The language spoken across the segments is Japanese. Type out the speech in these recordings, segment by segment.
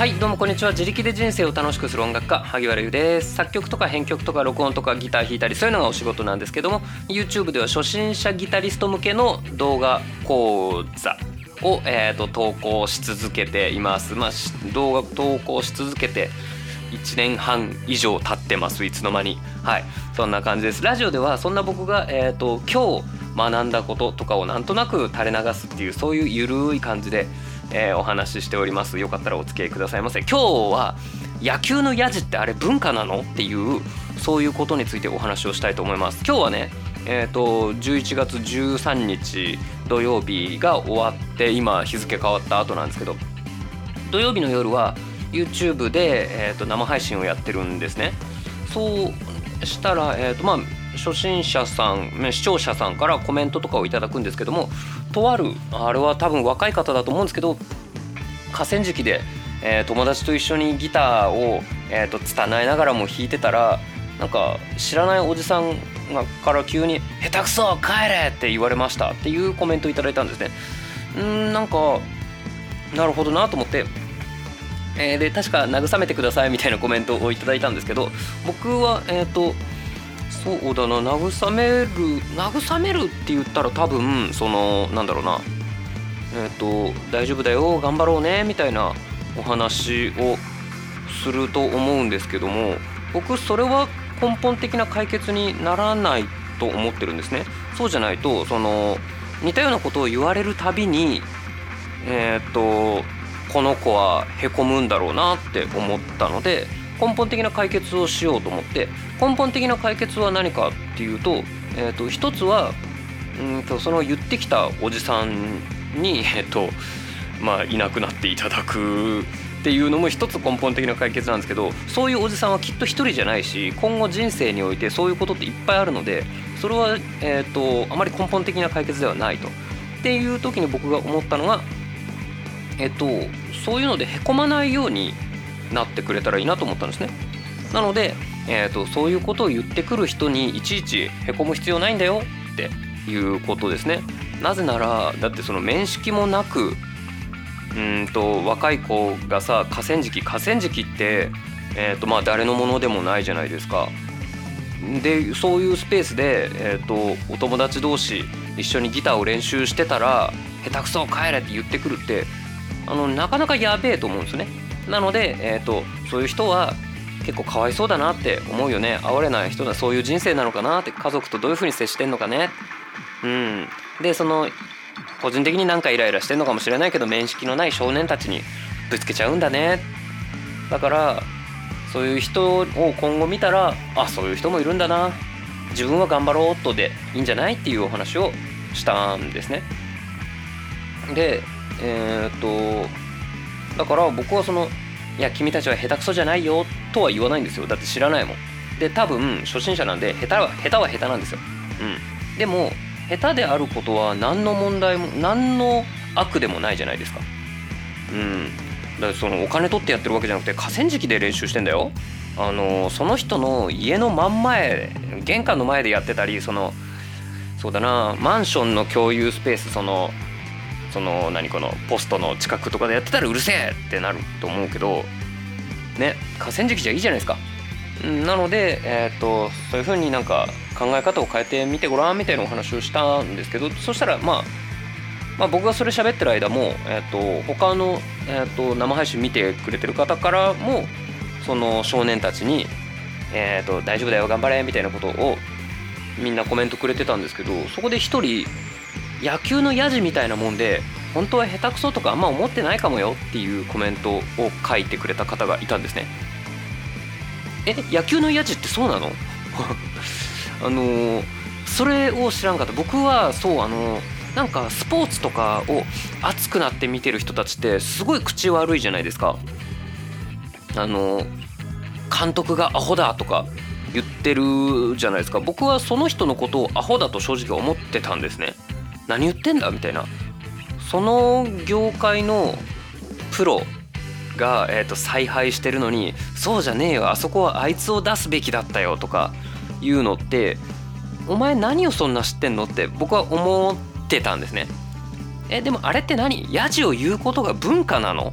はいどうもこんにちは。自力で人生を楽しくする音楽家萩原優です。作曲とか編曲とか録音とかギター弾いたりそういうのがお仕事なんですけども YouTube では初心者ギタリスト向けの動画講座を、えーと、投稿し続けています。まあ動画投稿し続けて1年半以上経ってます。いつの間に。はい。そんな感じです。ラジオではそんな僕が、えーと今日学んだこととかをなんとなく垂れ流すっていうそういうゆるい感じでえー、お話ししております。よかったらお付き合いくださいませ。今日は野球のやじってあれ文化なのっていうそういうことについてお話をしたいと思います。今日はねえーと、11月13日土曜日が終わって今日付変わった後なんですけど土曜日の夜は YouTube で、えーと、生配信をやってるんですね。そうしたら、えーとまあ、初心者さん視聴者さんからコメントとかをいただくんですけどもとあるあれは多分若い方だと思うんですけど河川敷で、えー、友達と一緒にギターを、えーと、拙いながらも弾いてたらなんか知らないおじさんがから急に「下手くそ帰れ!」って言われましたっていうコメントをいただいたんですね。んなんかなるほどなと思って、えー、で確か慰めてくださいみたいなコメントをいただいたんですけど僕はえっ、ー、とそうだな慰める慰めるって言ったら多分そのなんだろうな。えっ、ー、と大丈夫だよ頑張ろうねみたいなお話をすると思うんですけども僕それは根本的な解決にならないと思ってるんですね。そうじゃないとその似たようなことを言われるたびにえっ、ー、とこの子はへこむんだろうなって思ったので根本的な解決をしようと思って根本的な解決は何かっていうと,、えーと、一つはうんとその言ってきたおじさんに、えーとまあ、いなくなっていただくっていうのも一つ根本的な解決なんですけどそういうおじさんはきっと一人じゃないし今後人生においてそういうことっていっぱいあるのでそれは、えーと、あまり根本的な解決ではないと。っていう時に僕が思ったのが、えっ、ー、と、そういうのでへこまないようになってくれたらいいなと思ったんですね。なので、えーと、そういうことを言ってくる人にいちいちへこむ必要ないんだよっていうことですね。なぜならだってその面識もなくうんと若い子がさ河川敷河川敷って、えーとまあ、誰のものでもないじゃないですか。でそういうスペースで、えーとお友達同士一緒にギターを練習してたら「下手くそ帰れ!」って言ってくるってあのなかなかやべえと思うんですね。なので、えーと、そういう人は結構かわいそうだなって思うよね。哀れない人だそういう人生なのかなって家族とどういうふうに接してんのかね。うん。でその個人的になんかイライラしてんのかもしれないけど面識のない少年たちにぶつけちゃうんだね。だからそういう人を今後見たらあそういう人もいるんだな。自分は頑張ろうとでいいんじゃないっていうお話をしたんですね。でえー、っとだから僕はそのいや君たちは下手くそじゃないよとは言わないんですよ。だって知らないもん。で多分初心者なんで下手は下手は下手なんですよ。うん。でも下手であることは何の問題も何の悪でもないじゃないですか。うん。だからそのお金取ってやってるわけじゃなくて河川敷で練習してんだよ。あのその人の家の真ん前玄関の前でやってたりそのそうだなマンションの共有スペースそのその何このポストの近くとかでやってたらうるせえってなると思うけどね河川敷じゃいいじゃないですか。なので、えーと、そういうふうになんか考え方を変えてみてごらんみたいなお話をしたんですけどそしたら、まあ、まあ僕がそれ喋ってる間も、えーと、他の、えーと、生配信見てくれてる方からもその少年たちに、えーと「大丈夫だよ頑張れ」みたいなことをみんなコメントくれてたんですけどそこで一人野球のやじみたいなもんで本当は下手くそとかあんま思ってないかもよっていうコメントを書いてくれた方がいたんですね。え野球のやじってそうなの？あのー、それを知らんかった。僕はそうあのー、なんかスポーツとかを熱くなって見てる人たちってすごい口悪いじゃないですか。あのー、監督がアホだとか言ってるじゃないですか。僕はその人のことをアホだと正直思ってたんですね。何言ってんだみたいな。その業界のプロが、えーと、采配してるのにそうじゃねえよあそこはあいつを出すべきだったよとかいうのってお前何をそんな知ってんのって僕は思ってたんですね。えでもあれって何？ヤジを言うことが文化なの？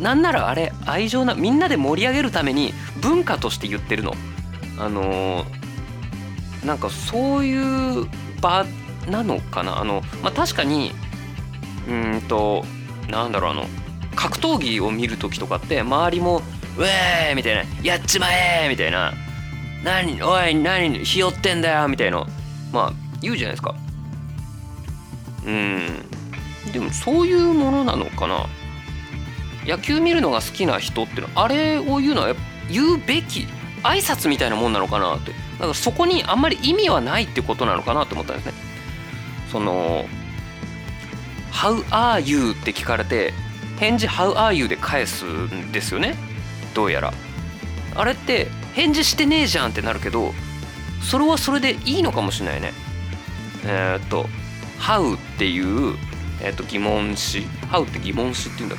なんならあれ愛情なみんなで盛り上げるために文化として言ってるの。あのー、なんかそういう場なのかな？あの、まあ、確かにうんとなんだろうあの格闘技を見る時とかって周りも「ウェー!」みたいな「やっちまえ!」みたいな「何おい何ひよってんだよ!」みたいなまあ言うじゃないですかうんでもそういうものなのかな？野球見るのが好きな人ってのあれを言うのは言うべき挨拶みたいなもんなのかなってだからそこにあんまり意味はないってことなのかなって思ったんですねその「How are you?」って聞かれて返事「How are you?」で返すんですよねどうやらあれって返事してねえじゃんってなるけどそれはそれでいいのかもしれないねえー、っと「How」っていう、えー、っと疑問詞「How」って疑問詞っていうんだっ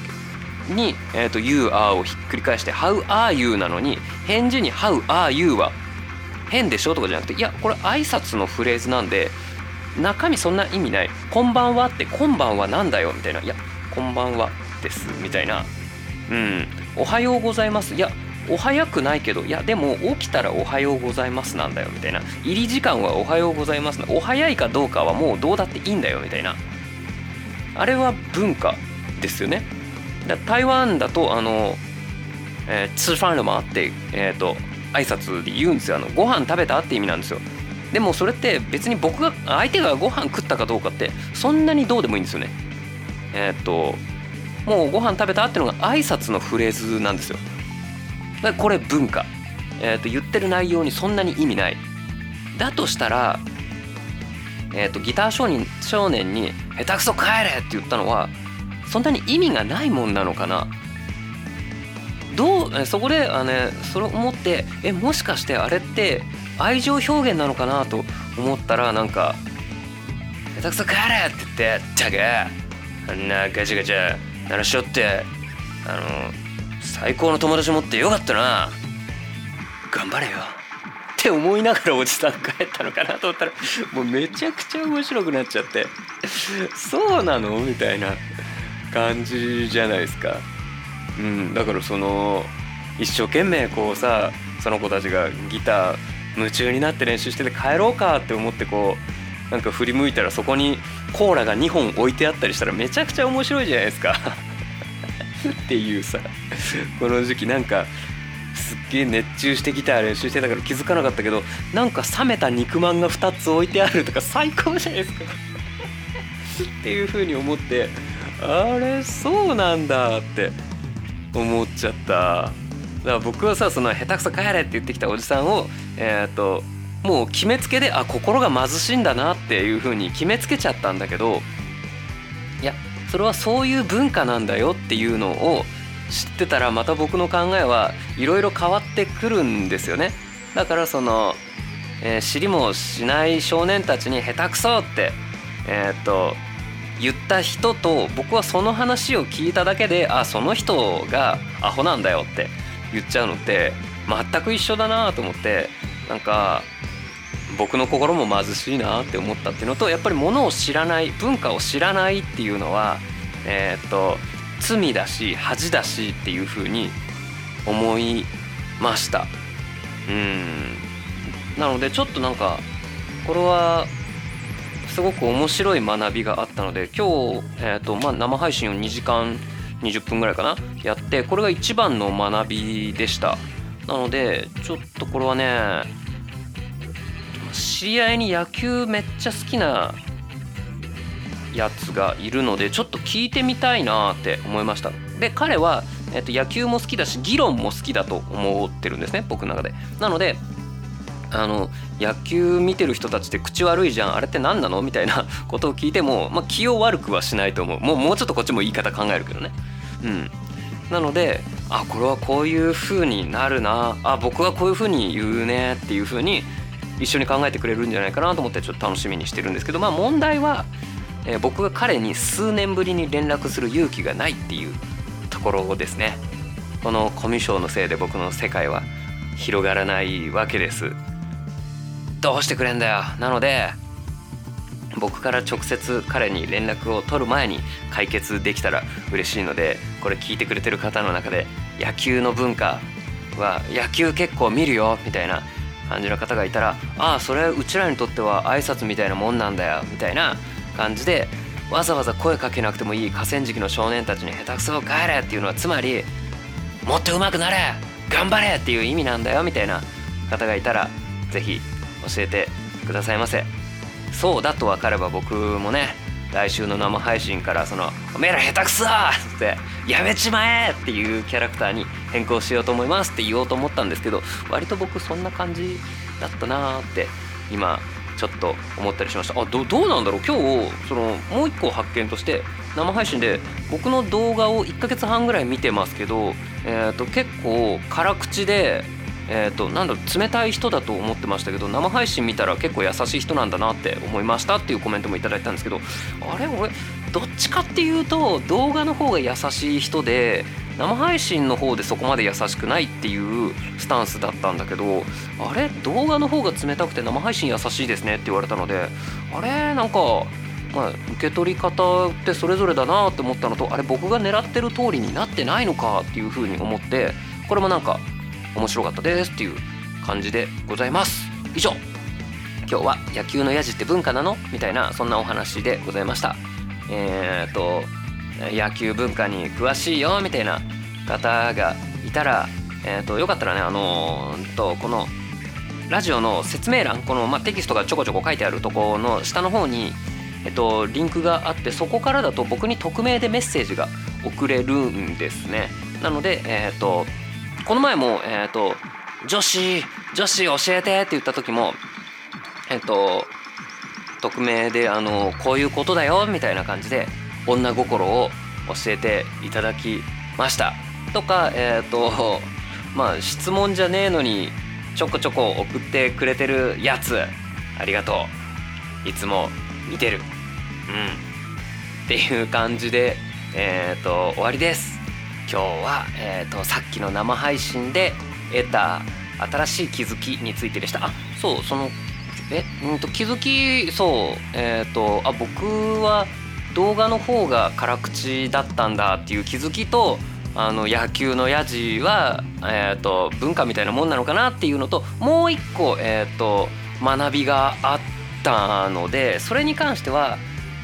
け？に、えー、と You are をひっくり返して How are you なのに返事に How are you は変でしょとかじゃなくていやこれ挨拶のフレーズなんで中身そんな意味ない「こんばんは」って「今晩は何だよ」みたいな「いやこんばんはです」みたいな「うん。おはようございます」いやお早くないけどいやでも起きたらおはようございますなんだよみたいな。入り時間はおはようございますお早いかどうかはもうどうだっていいんだよみたいな。あれは文化ですよね。だ台湾だとあの、えー、吃飯了吗？って、えーと、挨拶で言うんですよ。あのご飯食べたって意味なんですよ。でもそれって別に僕が相手がご飯食ったかどうかってそんなにどうでもいいんですよね。えっ、ともうご飯食べたってのが挨拶のフレーズなんですよ。だこれ文化、えー、と言ってる内容にそんなに意味ない。だとしたら、えー、とギター少年少年に「下手くそ帰れ!」って言ったのはそんなに意味がないもんなのかな。どうそこであ、ね、それを思ってえもしかしてあれって愛情表現なのかなと思ったらなんか「下手くそ帰れ!」って言って「ったくあんなガチャガチャ鳴らしよってあの最高の友達持ってよかったな頑張れよって思いながらおじさん帰ったのかなと思ったらもうめちゃくちゃ面白くなっちゃってそうなの？みたいな感じじゃないですか。うん、だからその一生懸命こうさその子たちがギター夢中になって練習してて帰ろうかって思ってこうなんか振り向いたらそこにコーラが2本置いてあったりしたらめちゃくちゃ面白いじゃないですか。っていうさこの時期なんかすっげえ熱中してギター練習してたから気づかなかったけどなんか冷めた肉まんが2つ置いてあるとか最高じゃないですか。っていう風に思ってあれそうなんだって。思っちゃった。だから僕はさその下手くそ帰れって言ってきたおじさんをえっ、ともう決めつけであ心が貧しいんだなっていう風に決めつけちゃったんだけどいやそれはそういう文化なんだよっていうのを知ってたらまた僕の考えはいろいろ変わってくるんですよね。だからその、えー、知りもしない少年たちに下手くそってえー、っと言った人と僕はその話を聞いただけであその人がアホなんだよって言っちゃうのって全く一緒だなと思ってなんか僕の心も貧しいなって思ったっていうのとやっぱりものを知らない文化を知らないっていうのはえー、っと罪だし恥だしっていうふうに思いました。うん。なのでちょっとなんかこれはすごく面白い学びがあったので今日、えーとまあ、生配信を2時間20分ぐらいかなやってこれが一番の学びでした。なのでちょっとこれはね知り合いに野球めっちゃ好きなやつがいるのでちょっと聞いてみたいなって思いました。で彼は、えっと、野球も好きだし議論も好きだと思ってるんですね僕の中で。なのであの野球見てる人たちって口悪いじゃん。あれって何なの？みたいな ことを聞いても、まあ、気を悪くはしないと思う。もうもうちょっとこっちも言い方考えるけどね。うん。なのであこれはこういう風になるな。あ僕はこういう風に言うねっていう風に一緒に考えてくれるんじゃないかなと思ってちょっと楽しみにしてるんですけど。まあ問題は、えー、僕が彼に数年ぶりに連絡する勇気がないっていうところですね。このコミュ障のせいで僕の世界は広がらないわけです。どうしてくれんだよ。なので僕から直接彼に連絡を取る前に解決できたら嬉しいのでこれ聞いてくれてる方の中で野球の文化は野球結構見るよみたいな感じの方がいたらああそれうちらにとっては挨拶みたいなもんなんだよみたいな感じでわざわざ声かけなくてもいい河川敷の少年たちに下手くそを帰れっていうのはつまりもっと上手くなれ頑張れっていう意味なんだよみたいな方がいたら是非教えてくださいませそうだと分かれば僕もね来週の生配信からその「おめえら下手くそ!」って「やめちまえ!」っていうキャラクターに変更しようと思いますって言おうと思ったんですけど割と僕そんな感じだったなーって今ちょっと思ったりしましたあどどうなんだろう？今日そのもう一個発見として生配信で僕の動画を1ヶ月半ぐらい見てますけど、えー、と結構辛口でえーと、なんだろう冷たい人だと思ってましたけど生配信見たら結構優しい人なんだなって思いましたっていうコメントもいただいたんですけどあれ俺どっちかっていうと動画の方が優しい人で生配信の方でそこまで優しくないっていうスタンスだったんだけどあれ動画の方が冷たくて生配信優しいですねって言われたのであれなんかまあ、受け取り方ってそれぞれだなって思ったのとあれ僕が狙ってる通りになってないのかっていうふうに思ってこれもなんか面白かったですっていう感じでございます。以上。今日は野球のヤジって文化なのみたいなそんなお話でございました。えー、っと野球文化に詳しいよみたいな方がいたらえー、っとよかったらねあのー、とこのラジオの説明欄この、ま、テキストがちょこちょこ書いてあるとこの下の方にえっと、リンクがあってそこからだと僕に匿名でメッセージが送れるんですね。なので、えっとこの前も、えっ、ー、と、女子、女子教えてって言った時も、えっ、ー、と、匿名で、あの、こういうことだよ、みたいな感じで、女心を教えていただきました。とか、えっ、ー、と、まあ、質問じゃねえのに、ちょこちょこ送ってくれてるやつ、ありがとう。いつも見てる。うん。っていう感じで、えっ、と、終わりです。今日は、えーと、さっきの生配信で得た新しい気づきについてでした。あそうそのえうんと気づきそうえっ、ー、とあ僕は動画の方が辛口だったんだっていう気づきとあの野球のやじは、えーと、文化みたいなもんなのかなっていうのともう一個、えーと学びがあったのでそれに関しては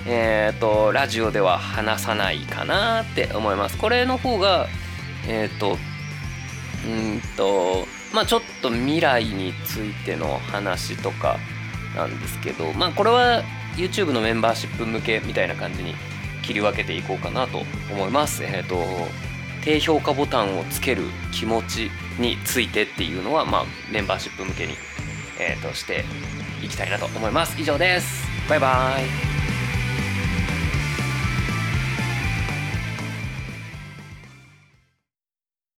えーと、ラジオでは話さないかなって思います。これの方がえっ、ー、とうんとまあちょっと未来についての話とかなんですけどまあこれは YouTube のメンバーシップ向けみたいな感じに切り分けていこうかなと思います。えっ、ー、と低評価ボタンをつける気持ちについてっていうのはまあメンバーシップ向けに、えーとしていきたいなと思います。以上です。バイバイ。